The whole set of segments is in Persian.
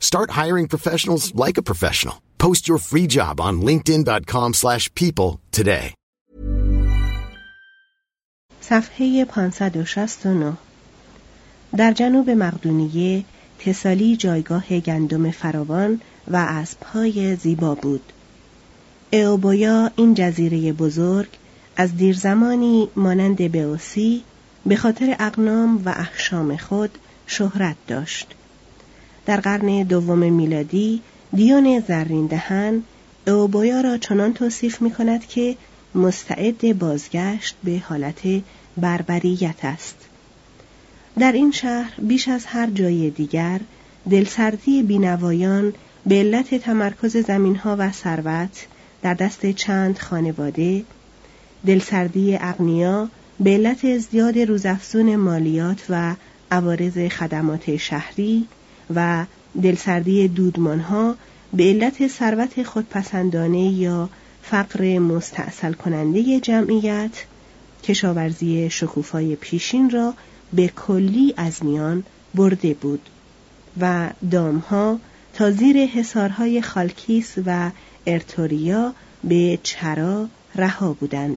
Start hiring professionals like a professional. Post your free job on linkedin.com slash people today. صفحه 569 در جنوب مقدونیه تسالی جایگاه گندم فراوان و اسبهای زیبا بود. اوبویا این جزیره بزرگ از دیرزمانی مانند بئوسی به خاطر اقنام و احشام خود شهرت داشت. در قرن دوم میلادی دیون زرین دهن اوبویا را چنان توصیف می کند که مستعد بازگشت به حالت بربریت است. در این شهر بیش از هر جای دیگر دلسردی بینوایان به علت تمرکز زمینها و ثروت در دست چند خانواده دلسردی اغنیا به علت ازدیاد روزافزون مالیات و عوارض خدمات شهری و دلسردی دودمانها به علت ثروت خودپسندانه یا فقر مستاصل کننده جمعیت کشاورزی شکوفای پیشین را به کلی از میان برده بود و دامها تا زیر حصارهای خالکیس و ارتوریا به چرا رها بودند.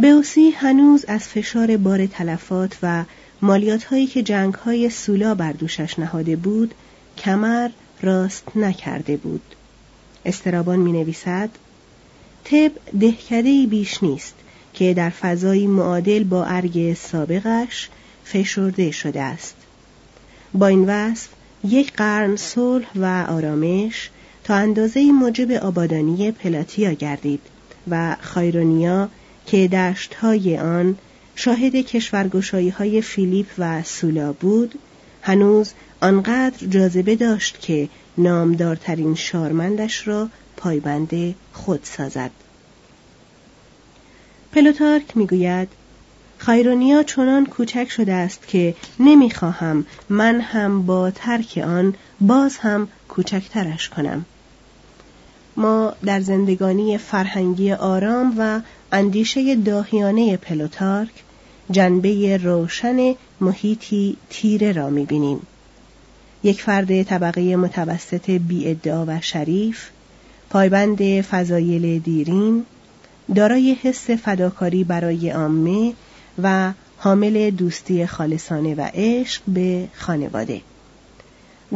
بئوسی هنوز از فشار بار تلفات و مالیات هایی که جنگ های سولا بر دوشش نهاده بود کمر راست نکرده بود. استرابان می نویسد طب دهکده بیش نیست که در فضایی معادل با ارگ سابقش فشرده شده است. با این وصف یک قرن صلح و آرامش تا اندازه موجب آبادانی پلاتیا گردید و خایرونیا که دشتهای آن شاهد کشورگشایی های فیلیپ و سولا بود هنوز آنقدر جاذبه داشت که نامدارترین شارمندش را پایبند خود سازد. پلوتارک می‌گوید خایرونیا چنان کوچک شده است که نمی‌خواهم من هم با ترک آن باز هم کوچکترش کنم. ما در زندگانی فرهنگی آرام و اندیشه داهیانه پلوتارک جنبه روشن محیطی تیره را می‌بینیم. یک فرد طبقه متوسط بی و شریف پایبند فضایل دیرین دارای حس فداکاری برای عامه و حامل دوستی خالصانه و عشق به خانواده.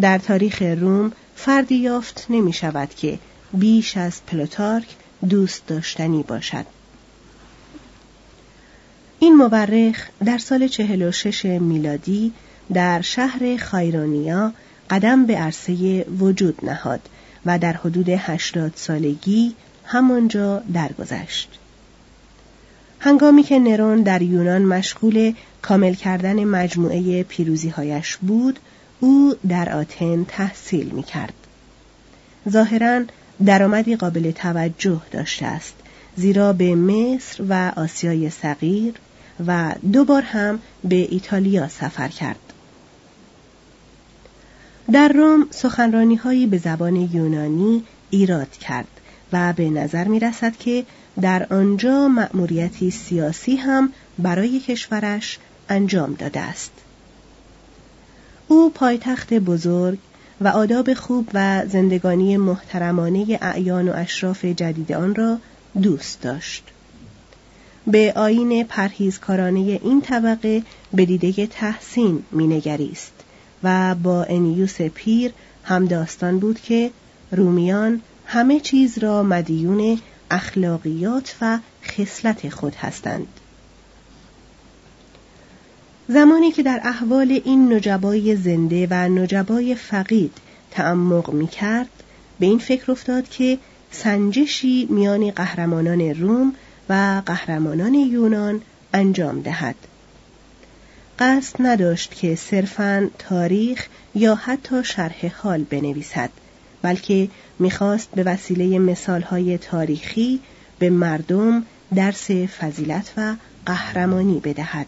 در تاریخ روم فردی یافت نمی شود که بیش از پلوتارک دوست داشتنی باشد. این مورخ در سال 46 میلادی در شهر خایرانیا قدم به عرصه وجود نهاد و در حدود هشتاد سالگی همانجا درگذشت. هنگامی که نرون در یونان مشغول کامل کردن مجموعه پیروزیهایش بود، او در آتن تحصیل می کرد. ظاهرا درآمدی قابل توجه داشته است زیرا به مصر و آسیای صغیر و دو بار هم به ایتالیا سفر کرد. در روم سخنرانی هایی به زبان یونانی ایراد کرد و به نظر می رسد که در آنجا مأموریتی سیاسی هم برای کشورش انجام داده است. او پایتخت بزرگ و آداب خوب و زندگانی محترمانه اعیان و اشراف جدید آن را دوست داشت. به آین پرهیزکارانه این طبقه به دیده تحسین مینگریست و با انیوس پیر هم داستان بود که رومیان همه چیز را مدیون اخلاقیات و خصلت خود هستند. زمانی که در احوال این نجبای زنده و نجبای فقید تعمق می کرد به این فکر افتاد که سنجشی میان قهرمانان روم و قهرمانان یونان انجام دهد. قصد نداشت که صرفا تاریخ یا حتی شرح حال بنویسد بلکه می‌خواست به وسیله مثالهای تاریخی به مردم درس فضیلت و قهرمانی بدهد.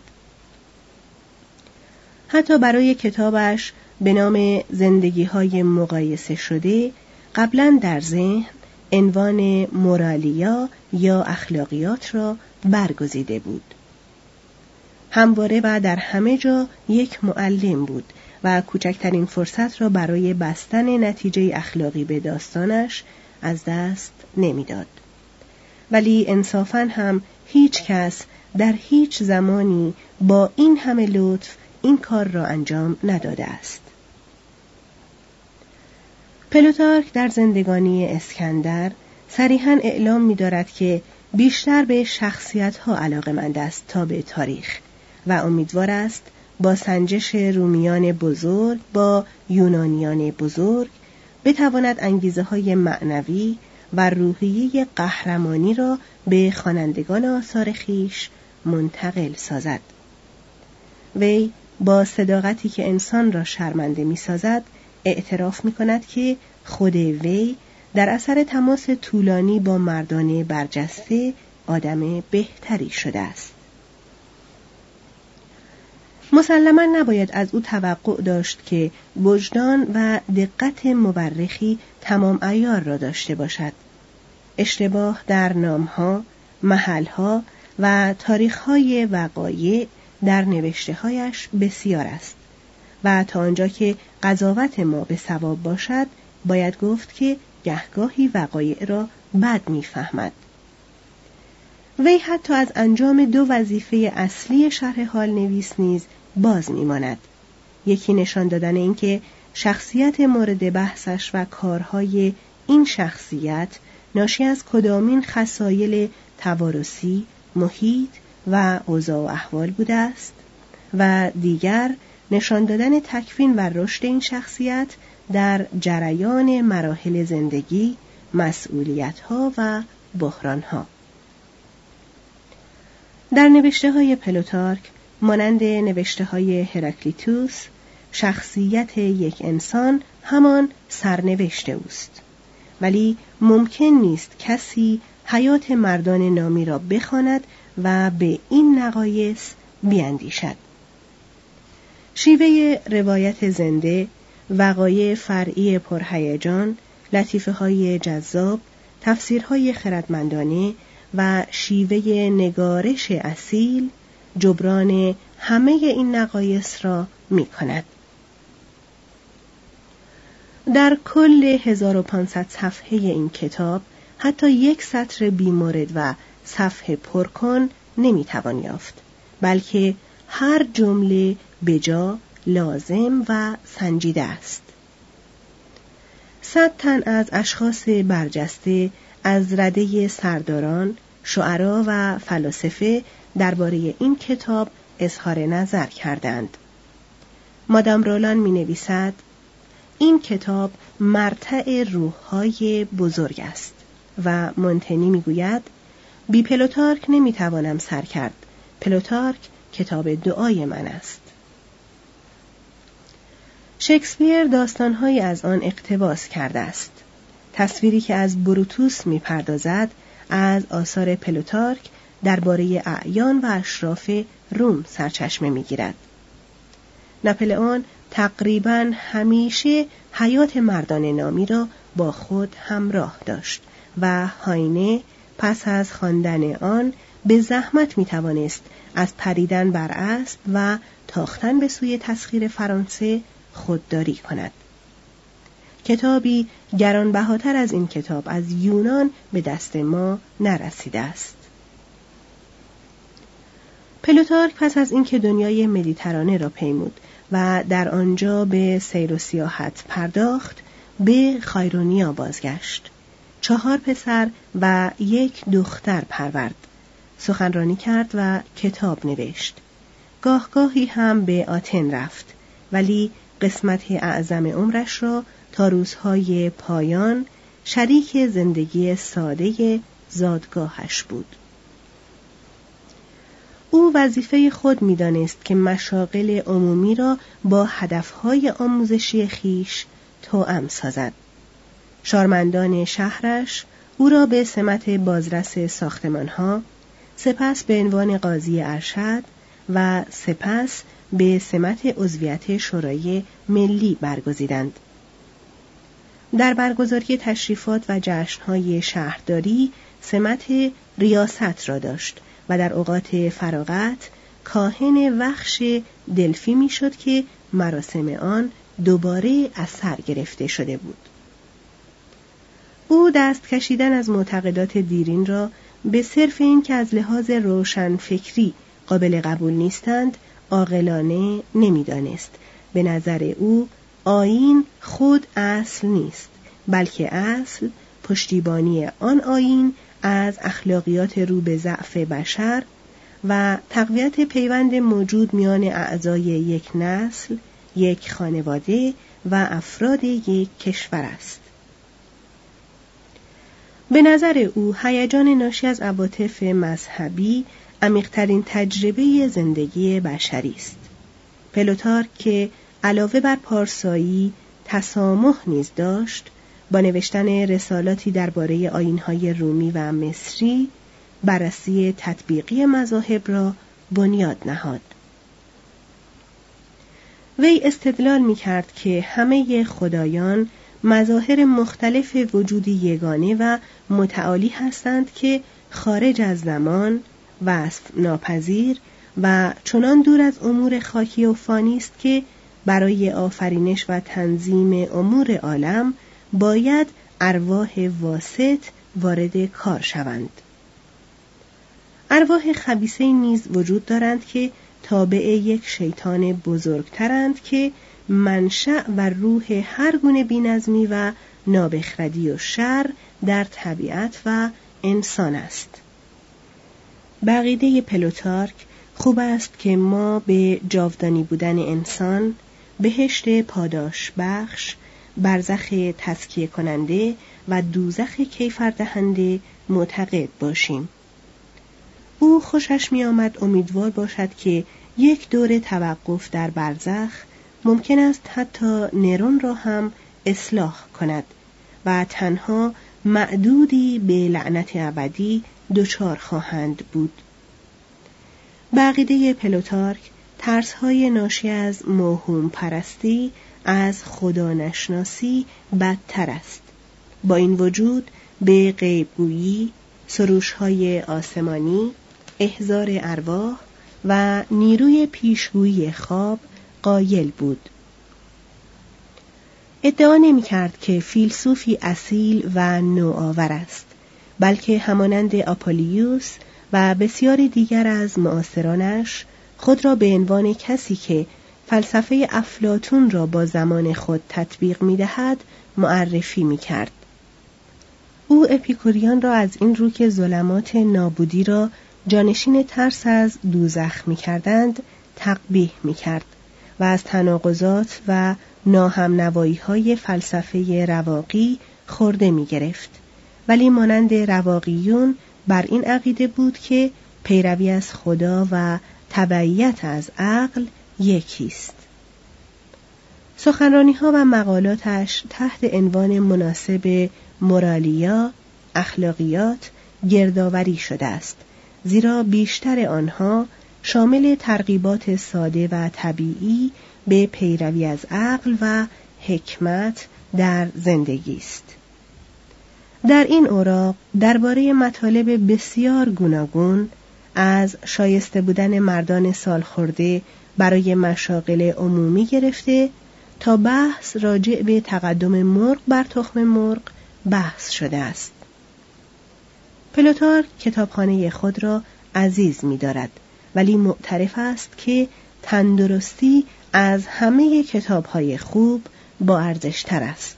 حتی برای کتابش به نام زندگی های مقایسه شده قبلا در ذهن عنوان مورالیا یا اخلاقیات را برگزیده بود. همواره و در همه جا یک معلم بود و کوچکترین فرصت را برای بستن نتیجه اخلاقی به داستانش از دست نمی‌داد. ولی انصافا هم هیچ کس در هیچ زمانی با این همه لطف این کار را انجام نداده است. پلوتارک در زندگانی اسکندر صریحا اعلام می دارد که بیشتر به شخصیت ها علاقه مند است تا به تاریخ و امیدوار است با سنجش رومیان بزرگ با یونانیان بزرگ بتواند انگیزه های معنوی و روحیه قهرمانی را به خوانندگان آثار خیش منتقل سازد. وی با صداقتی که انسان را شرمنده می سازد اعتراف می کند که خود وی در اثر تماس طولانی با مردان برجسته آدم بهتری شده است. مسلما نباید از او توقع داشت که وجدان و دقت مورخی تمام ایار را داشته باشد. اشتباه در نامها، محلها و تاریخهای وقایع در نوشته هایش بسیار است و تا آنجا که قضاوت ما به ثواب باشد باید گفت که گهگاهی وقایع را بد می‌فهمد. وی حتی از انجام دو وظیفه اصلی شرح حال نویس نیز باز میماند. یکی نشان دادن اینکه شخصیت مورد بحثش و کارهای این شخصیت ناشی از کدامین خسایل توارثی محیط و اوضاع و احوال بوده است. و دیگر نشان دادن تکوین و رشد این شخصیت در جریان مراحل زندگی، مسئولیتها و بحرانها. در نوشته های پلوتارک مانند نوشته های هرکلیتوس شخصیت یک انسان همان سرنوشته اوست ولی ممکن نیست کسی حیات مردان نامی را بخواند و به این نقایص بیاندیشد شیوه روایت زنده وقایع فرعی پرهیجان لطیفه های جذاب تفسیرهای خردمندانه و شیوه نگارش اصیل جبران همه این نقایص را می کند. در کل 1500 صفحه این کتاب حتی یک سطر بیمورد و صفحه پرکن نمی‌توان یافت بلکه هر جمله بجا لازم و سنجیده است. صد تن از اشخاص برجسته از رده سرداران شعرا و فلاسفه درباره این کتاب اظهار نظر کردند. مادام رولان می نویسد این کتاب مرتع روحهای بزرگ است و مونتنی می گوید بی پلوتارک نمی توانم سر کرد. پلوتارک کتاب دعای من است. شکسپیر داستانهایی از آن اقتباس کرده است. تصویری که از بروتوس می‌پردازد از آثار پلوتارک درباره اعیان و اشراف روم سرچشمه می‌گیرد. نپلئون تقریبا همیشه حیات مردان نامی را با خود همراه داشت و هاینه پس از خواندن آن به زحمت می توانست از پریدن بر اسب و تاختن به سوی تسخیر فرانسه خودداری کند. کتابی گرانبهاتر از این کتاب از یونان به دست ما نرسیده است. پلوتارک پس از اینکه دنیای مدیترانه را پیمود و در آنجا به سیر و سیاحت پرداخت به خایرونیا بازگشت. چهار پسر و یک دختر پرورد. سخنرانی کرد و کتاب نوشت. گاهگاهی هم به آتن رفت ولی قسمت اعظم عمرش را تا روزهای پایان شریک زندگی ساده زادگاهش بود. او وظیفه خود می‌دانست که مشاغل عمومی را با هدفهای آموزشی خیش توأم سازد. شارمندان شهرش او را به سمت بازرس ساختمانها سپس به عنوان قاضی ارشد و سپس به سمت عضویت شورای ملی برگزیدند. در برگزاری تشریفات و جشنهای شهرداری سمت ریاست را داشت و در اوقات فراغت کاهن وخش دلفی می‌شد که مراسم آن دوباره از سر گرفته شده بود. او دست کشیدن از معتقدات دیرین را به صرف این که از لحاظ روشن فکری قابل قبول نیستند عاقلانه نمی‌دانست. به نظر او آین خود اصل نیست بلکه اصل پشتیبانی آن آین از اخلاقیات رو به ضعف بشر و تقویت پیوند موجود میان اعضای یک نسل یک خانواده و افراد یک کشور است. به نظر او هیجان ناشی از عواطف مذهبی عمیقترین تجربه زندگی بشری است. پلوتارک که علاوه بر پارسایی تسامح نیز داشت با نوشتن رسالاتی درباره آینهای رومی و مصری بررسی تطبیقی مذاهب را بنیاد نهاد. وی استدلال می کرد که همه خدایان مظاهر مختلف وجودی یگانه و متعالی هستند که خارج از زمان وصف ناپذیر و چنان دور از امور خاکی و فانی است که برای آفرینش و تنظیم امور عالم باید ارواح واسط وارد کار شوند. ارواح خبیسه نیز وجود دارند که تابع یک شیطان بزرگترند که منشأ و روح هر گونه بینظمی و نابخردی و شر در طبیعت و انسان است. بقیده پلوتارک خوب است که ما به جاودانی بودن انسان بهشت پاداش بخش برزخ تسکیه کننده و دوزخ کیفر دهنده معتقد باشیم. او خوشش می آمد امیدوار باشد که یک دور توقف در برزخ ممکن است حتی نرون را هم اصلاح کند و تنها معدودی به لعنت ابدی دچار خواهند بود. بقیده پلوتارک ترسهای ناشی از موهوم پرستی از خدا نشناسی بدتر است. با این وجود به غیبگویی سروشهای آسمانی احزار ارواح و نیروی پیشگویی خواب قایل بود ادعا نمی کرد که فیلسوفی اصیل و نوآور است بلکه همانند آپولیوس و بسیاری دیگر از معاصرانش خود را به عنوان کسی که فلسفه افلاتون را با زمان خود تطبیق می دهد معرفی می کرد. او اپیکوریان را از این رو که ظلمات نابودی را جانشین ترس از دوزخ می کردند تقبیح می کرد و از تناقضات و ناهم های فلسفه رواقی خورده می گرفت. ولی مانند رواقیون بر این عقیده بود که پیروی از خدا و تبعیت از عقل یکیست. سخنرانی ها و مقالاتش تحت عنوان مناسب مورالیا، اخلاقیات گردآوری شده است زیرا بیشتر آنها شامل ترغیبات ساده و طبیعی به پیروی از عقل و حکمت در زندگی است. در این اوراق درباره مطالب بسیار گوناگون از شایسته بودن مردان سالخورده برای مشاغل عمومی گرفته تا بحث راجع به تقدم مرغ بر تخم مرغ بحث شده است. پلوتار کتابخانه خود را عزیز می دارد ولی معترف است که تندرستی از همه کتابهای خوب با ارزشتر است.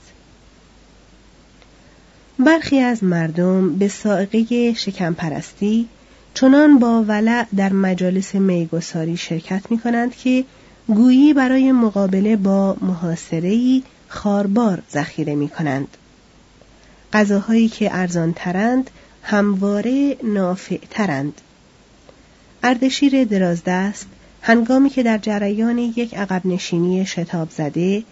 برخی از مردم به سائقه شکمپرستی چنان با ولع در مجالس میگساری شرکت می کنند که گویی برای مقابله با محاصره‌ای خاربار ذخیره می کنند. غذاهایی که ارزانترند همواره نافعترند. اردشیر درازدست هنگامی که در جریان یک عقب نشینی شتاب زده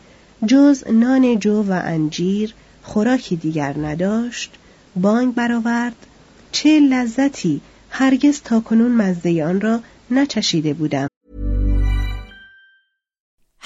جز نان جو و انجیر خوراکی دیگر نداشت بانگ برآورد چه لذتی هرگز تاکنون مزه آن را نچشیده بودم.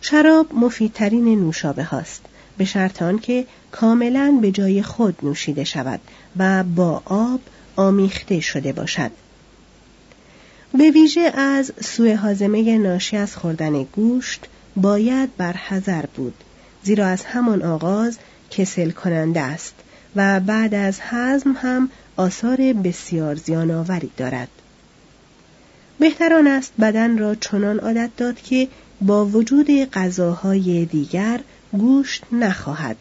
شراب مفیدترین نوشابه هاست به شرط آنکه کاملا به جای خود نوشیده شود و با آب آمیخته شده باشد. به ویژه از سوء هاضمه ناشی از خوردن گوشت باید بر حذر بود زیرا از همان آغاز کسل کننده است و بعد از هضم هم آثار بسیار زیانآوری دارد بهتران است بدن را چنان عادت داد که با وجود غذاهای دیگر گوشت نخواهد.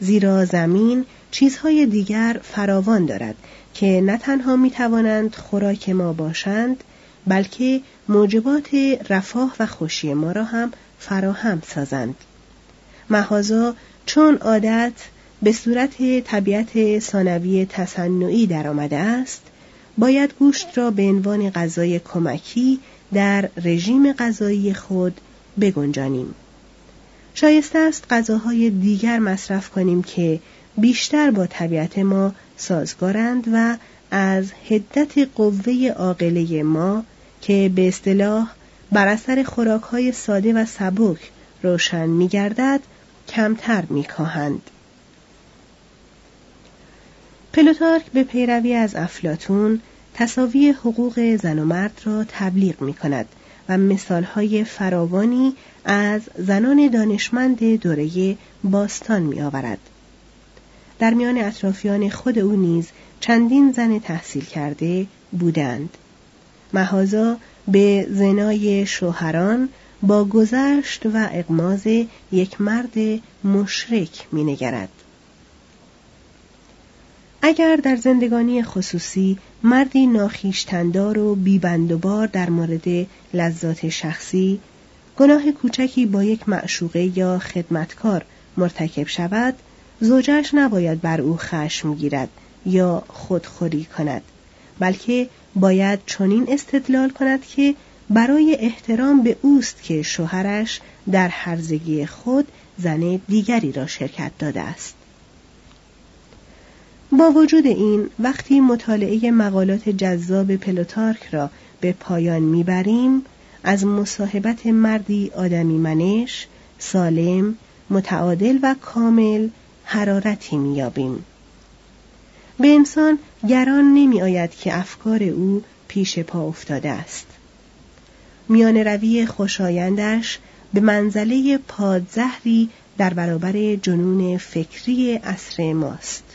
زیرا زمین چیزهای دیگر فراوان دارد که نه تنها می توانند خوراک ما باشند بلکه موجبات رفاه و خوشی ما را هم فراهم سازند. محازا چون عادت به صورت طبیعت ثانوی تصنعی درآمده است باید گوشت را به عنوان غذای کمکی در رژیم غذایی خود بگنجانیم شایسته است غذاهای دیگر مصرف کنیم که بیشتر با طبیعت ما سازگارند و از حدت قوه عاقله ما که به اصطلاح بر اثر خوراکهای ساده و سبک روشن می گردد کمتر می کاهند. پلوتارک به پیروی از افلاتون تصاوی حقوق زن و مرد را تبلیغ می کند و مثالهای فراوانی از زنان دانشمند دوره باستان می آورد. در میان اطرافیان خود او نیز چندین زن تحصیل کرده بودند. مهازا به زنای شوهران با گذشت و اقماز یک مرد مشرک مینگرد اگر در زندگانی خصوصی مردی ناخیشتندار و بیبندوبار در مورد لذات شخصی گناه کوچکی با یک معشوقه یا خدمتکار مرتکب شود زوجش نباید بر او خشم گیرد یا خودخوری کند بلکه باید چنین استدلال کند که برای احترام به اوست که شوهرش در هرزگی خود زن دیگری را شرکت داده است. با وجود این وقتی مطالعه مقالات جذاب پلوتارک را به پایان می‌بریم از مصاحبت مردی آدمی منش، سالم، متعادل و کامل حرارتی میابیم. به انسان گران نمی آید که افکار او پیش پا افتاده است. میان روی خوشایندش به منزله پادزهری در برابر جنون فکری اصر ماست.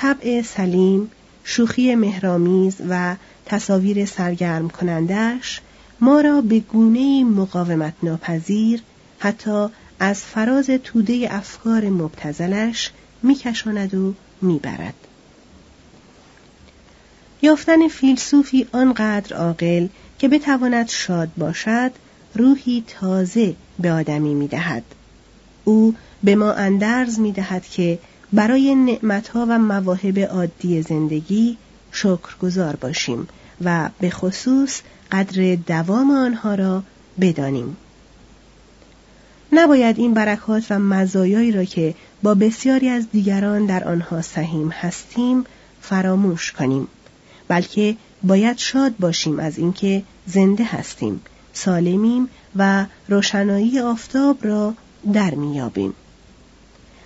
طبع سلیم، شوخی مهرامیز و تصاویر سرگرم کنندش ما را به گونه مقاومت ناپذیر حتی از فراز توده افکار مبتزلش میکشاند و می‌برد. یافتن فیلسوفی آنقدر عاقل که بتواند شاد باشد روحی تازه به آدمی می‌دهد او به ما اندرز می‌دهد که برای نعمتها و مواهب عادی زندگی شکرگزار باشیم و به خصوص قدر دوام آنها را بدانیم. نباید این برکات و مزایایی را که با بسیاری از دیگران در آنها سهیم هستیم فراموش کنیم بلکه باید شاد باشیم از اینکه زنده هستیم سالمیم و روشنایی آفتاب را در میابیم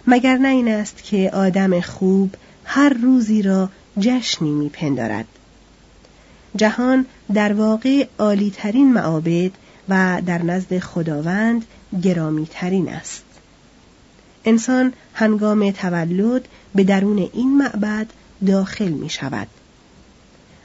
مگر نه این است که آدم خوب هر روزی را جشنی میپندارد. جهان در واقع عالیترین معابد و در نزد خداوند گرامی ترین است. انسان هنگام تولد به درون این معبد داخل می شود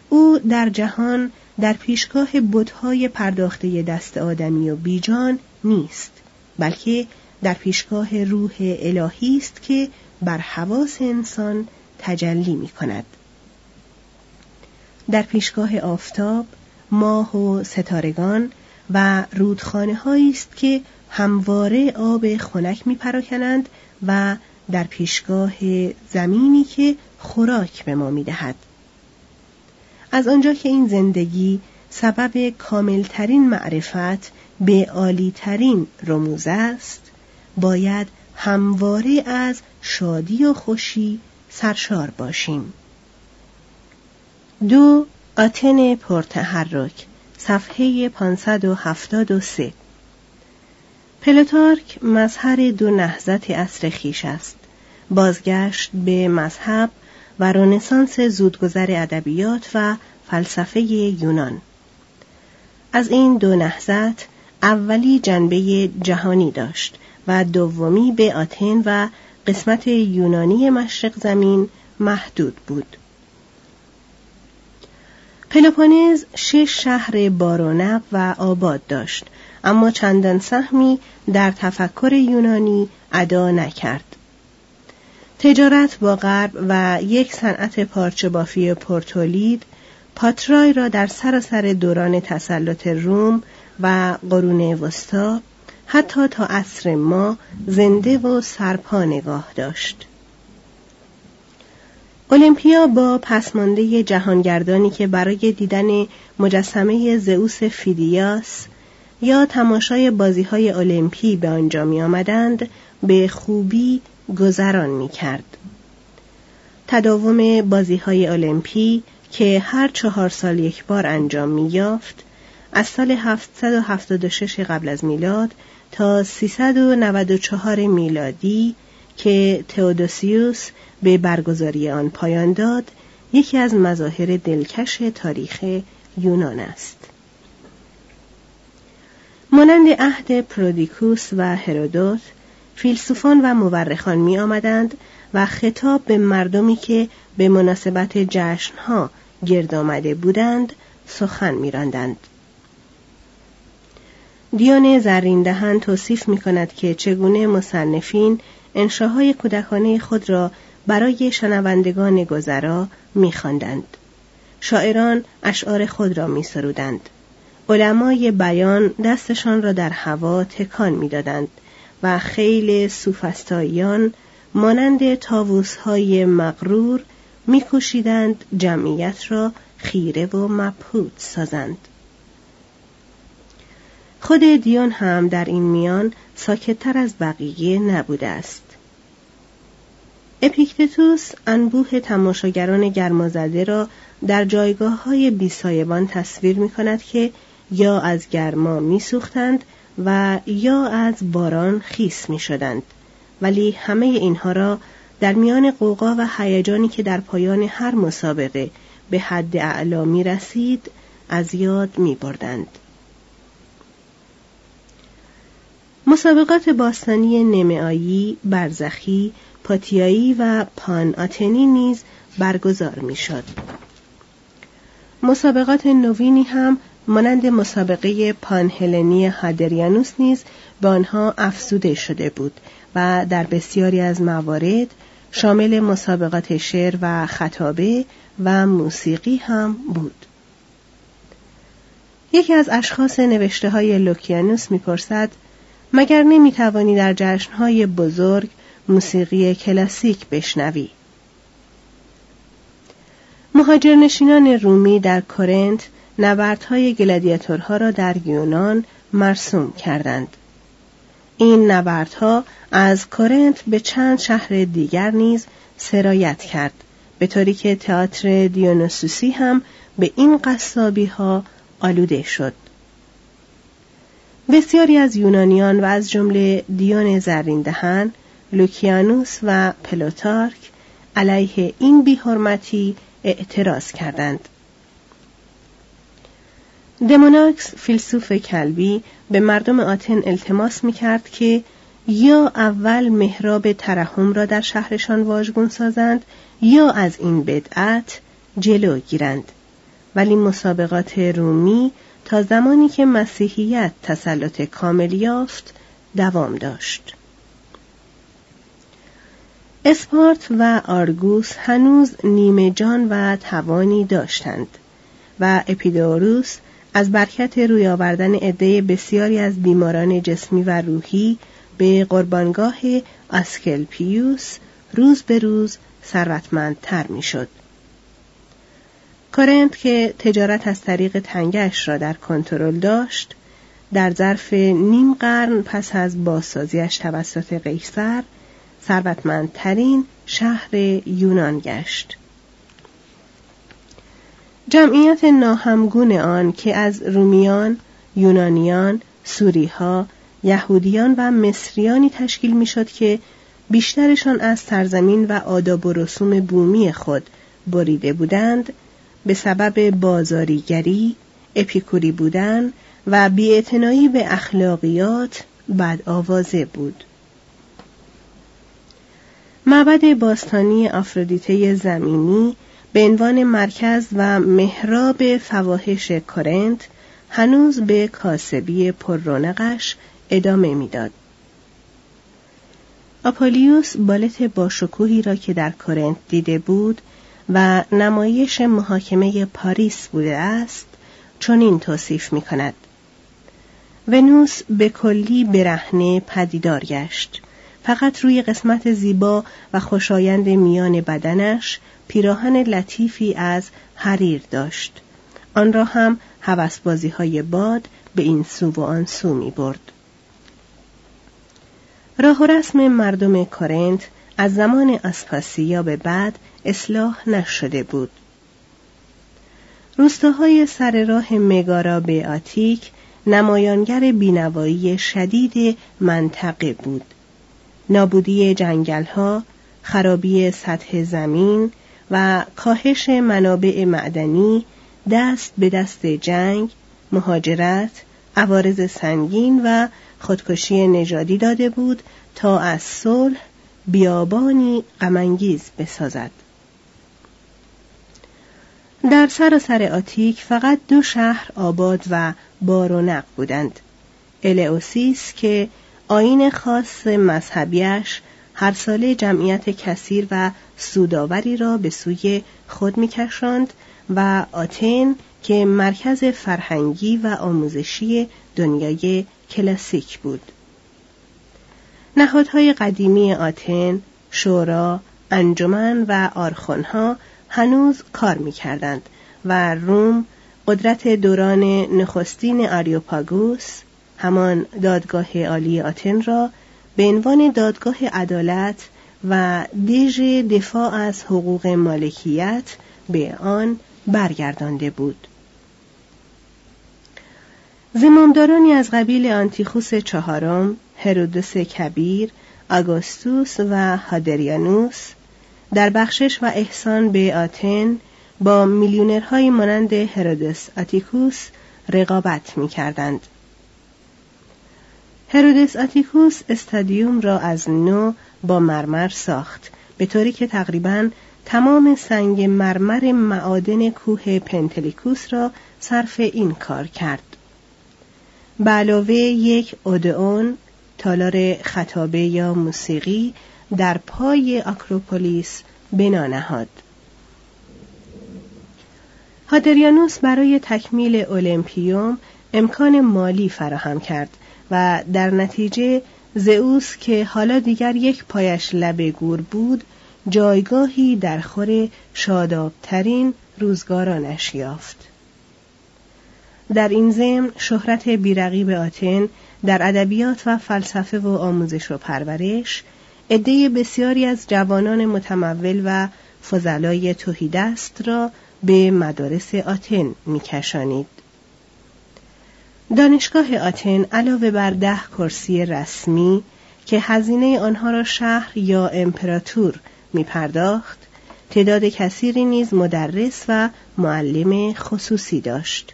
او در جهان در پیشگاه بتهای پرداخته دست آدمی و بیجان نیست بلکه در پیشگاه روح الهی است که بر حواس انسان تجلی می کند. در پیشگاه آفتاب، ماه و ستارگان و رودخانه است که همواره آب خنک می پراکنند و در پیشگاه زمینی که خوراک به ما می دهد. از آنجا که این زندگی سبب کاملترین معرفت به عالیترین رموز است باید همواره از شادی و خوشی سرشار باشیم. دو آتن پرتحرک صفحه 573 پلوتارک مظهر دو نهزت اصر خیش است. بازگشت به مذهب و رنسانس زودگذر ادبیات و فلسفه یونان. از این دو نهزت اولی جنبه جهانی داشت و دومی به آتن و قسمت یونانی مشرق زمین محدود بود. پلوپونز شش شهر بارونق و آباد داشت اما چندان سهمی در تفکر یونانی ادا نکرد. تجارت با غرب و یک صنعت پارچه بافی پرتولید پاترای را در سراسر دوران تسلط روم و قرون وسطا حتی تا عصر ما زنده و سرپا نگاه داشت. المپیا با پسمانده جهانگردانی که برای دیدن مجسمه زئوس فیدیاس یا تماشای بازی های المپی به آنجا می آمدند به خوبی گذران می کرد. تداوم بازی های المپی که هر چهار سال یک بار انجام می یافت از سال 776 قبل از میلاد تا 394 میلادی که تئودوسیوس به برگزاری آن پایان داد یکی از مظاهر دلکش تاریخ یونان است مانند عهد پرودیکوس و هرودوت فیلسوفان و مورخان می آمدند و خطاب به مردمی که به مناسبت جشنها گرد آمده بودند سخن می راندند. دیون زرین دهن توصیف می کند که چگونه مصنفین انشاهای کودکانه خود را برای شنوندگان گذرا میخواندند. شاعران اشعار خود را می سرودند. علمای بیان دستشان را در هوا تکان می‌دادند و خیل سوفستاییان مانند تاووس های مغرور میکوشیدند جمعیت را خیره و مبهوت سازند. خود دیون هم در این میان ساکتتر از بقیه نبوده است. اپیکتتوس انبوه تماشاگران گرمازده را در جایگاه های بیسایبان تصویر می کند که یا از گرما می و یا از باران خیس می شدند. ولی همه اینها را در میان قوقا و هیجانی که در پایان هر مسابقه به حد اعلا می رسید از یاد می بردند. مسابقات باستانی نمعایی، برزخی، پاتیایی و پان آتنی نیز برگزار می شد. مسابقات نوینی هم مانند مسابقه پانهلنی هادریانوس نیز به آنها افزوده شده بود و در بسیاری از موارد شامل مسابقات شعر و خطابه و موسیقی هم بود. یکی از اشخاص نوشته های لوکیانوس می‌پرسد مگر نمی توانی در جشنهای بزرگ موسیقی کلاسیک بشنوی؟ مهاجرنشینان رومی در کورنت نبردهای گلادیاتورها را در یونان مرسوم کردند. این نبردها از کورنت به چند شهر دیگر نیز سرایت کرد به طوری که تئاتر دیونوسوسی هم به این قصابی ها آلوده شد. بسیاری از یونانیان و از جمله دیون زرین دهن، لوکیانوس و پلوتارک علیه این بیحرمتی اعتراض کردند. دموناکس فیلسوف کلبی به مردم آتن التماس می کرد که یا اول محراب ترحم را در شهرشان واژگون سازند یا از این بدعت جلو گیرند ولی مسابقات رومی تا زمانی که مسیحیت تسلط کامل یافت دوام داشت اسپارت و آرگوس هنوز نیمه جان و توانی داشتند و اپیدوروس از برکت روی آوردن عده بسیاری از بیماران جسمی و روحی به قربانگاه اسکلپیوس روز به روز ثروتمندتر می‌شد. کورنت که تجارت از طریق تنگش را در کنترل داشت در ظرف نیم قرن پس از بازسازیش توسط قیصر ثروتمندترین شهر یونان گشت. جمعیت ناهمگون آن که از رومیان، یونانیان، سوریها، یهودیان و مصریانی تشکیل می‌شد که بیشترشان از سرزمین و آداب و رسوم بومی خود بریده بودند به سبب بازاریگری، اپیکوری بودن و بیاعتنایی به اخلاقیات بد آوازه بود. معبد باستانی آفرودیته زمینی به عنوان مرکز و محراب فواحش کورنت هنوز به کاسبی پررونقش ادامه می‌داد. آپولیوس بالت باشکوهی را که در کورنت دیده بود و نمایش محاکمه پاریس بوده است چنین توصیف می کند. ونوس به کلی برهنه پدیدار گشت. فقط روی قسمت زیبا و خوشایند میان بدنش پیراهن لطیفی از حریر داشت. آن را هم حوسبازی های باد به این سو و آن سو می برد. راه و رسم مردم کورنت از زمان اسپاسیا به بعد اصلاح نشده بود. روستاهای سر راه مگارا به آتیک نمایانگر بینوایی شدید منطقه بود. نابودی جنگلها، خرابی سطح زمین و کاهش منابع معدنی دست به دست جنگ، مهاجرت، عوارض سنگین و خودکشی نژادی داده بود تا از صلح بیابانی غمانگیز بسازد. در سراسر آتیک فقط دو شهر آباد و بارونق بودند الئوسیس که آین خاص مذهبیش هر ساله جمعیت کثیر و سوداوری را به سوی خود میکشاند و آتن که مرکز فرهنگی و آموزشی دنیای کلاسیک بود. نهادهای قدیمی آتن، شورا، انجمن و آرخونها هنوز کار می‌کردند و روم قدرت دوران نخستین آریوپاگوس همان دادگاه عالی آتن را به عنوان دادگاه عدالت و دیژ دفاع از حقوق مالکیت به آن برگردانده بود. زمامدارانی از قبیل آنتیخوس چهارم، هرودوس کبیر، آگوستوس و هادریانوس در بخشش و احسان به آتن با میلیونرهای مانند هرودوس آتیکوس رقابت می کردند. هرودس آتیکوس استادیوم را از نو با مرمر ساخت به طوری که تقریبا تمام سنگ مرمر معادن کوه پنتلیکوس را صرف این کار کرد. به علاوه یک اودئون تالار خطابه یا موسیقی در پای آکروپولیس بنا نهاد. هادریانوس برای تکمیل اولمپیوم امکان مالی فراهم کرد و در نتیجه زئوس که حالا دیگر یک پایش لب گور بود جایگاهی در خور شادابترین روزگارانش یافت در این ضمن شهرت بیرقیب آتن در ادبیات و فلسفه و آموزش و پرورش عده بسیاری از جوانان متمول و فضلای توهیدست را به مدارس آتن میکشانید دانشگاه آتن علاوه بر ده کرسی رسمی که هزینه آنها را شهر یا امپراتور می پرداخت، تعداد کثیری نیز مدرس و معلم خصوصی داشت.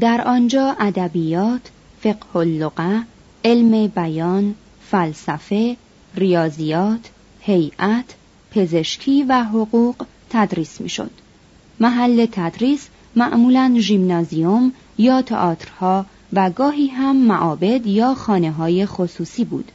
در آنجا ادبیات، فقه اللغه، علم بیان، فلسفه، ریاضیات، هیئت، پزشکی و حقوق تدریس می‌شد. محل تدریس معمولا ژیمنازیوم یا تئاترها و گاهی هم معابد یا خانه های خصوصی بود.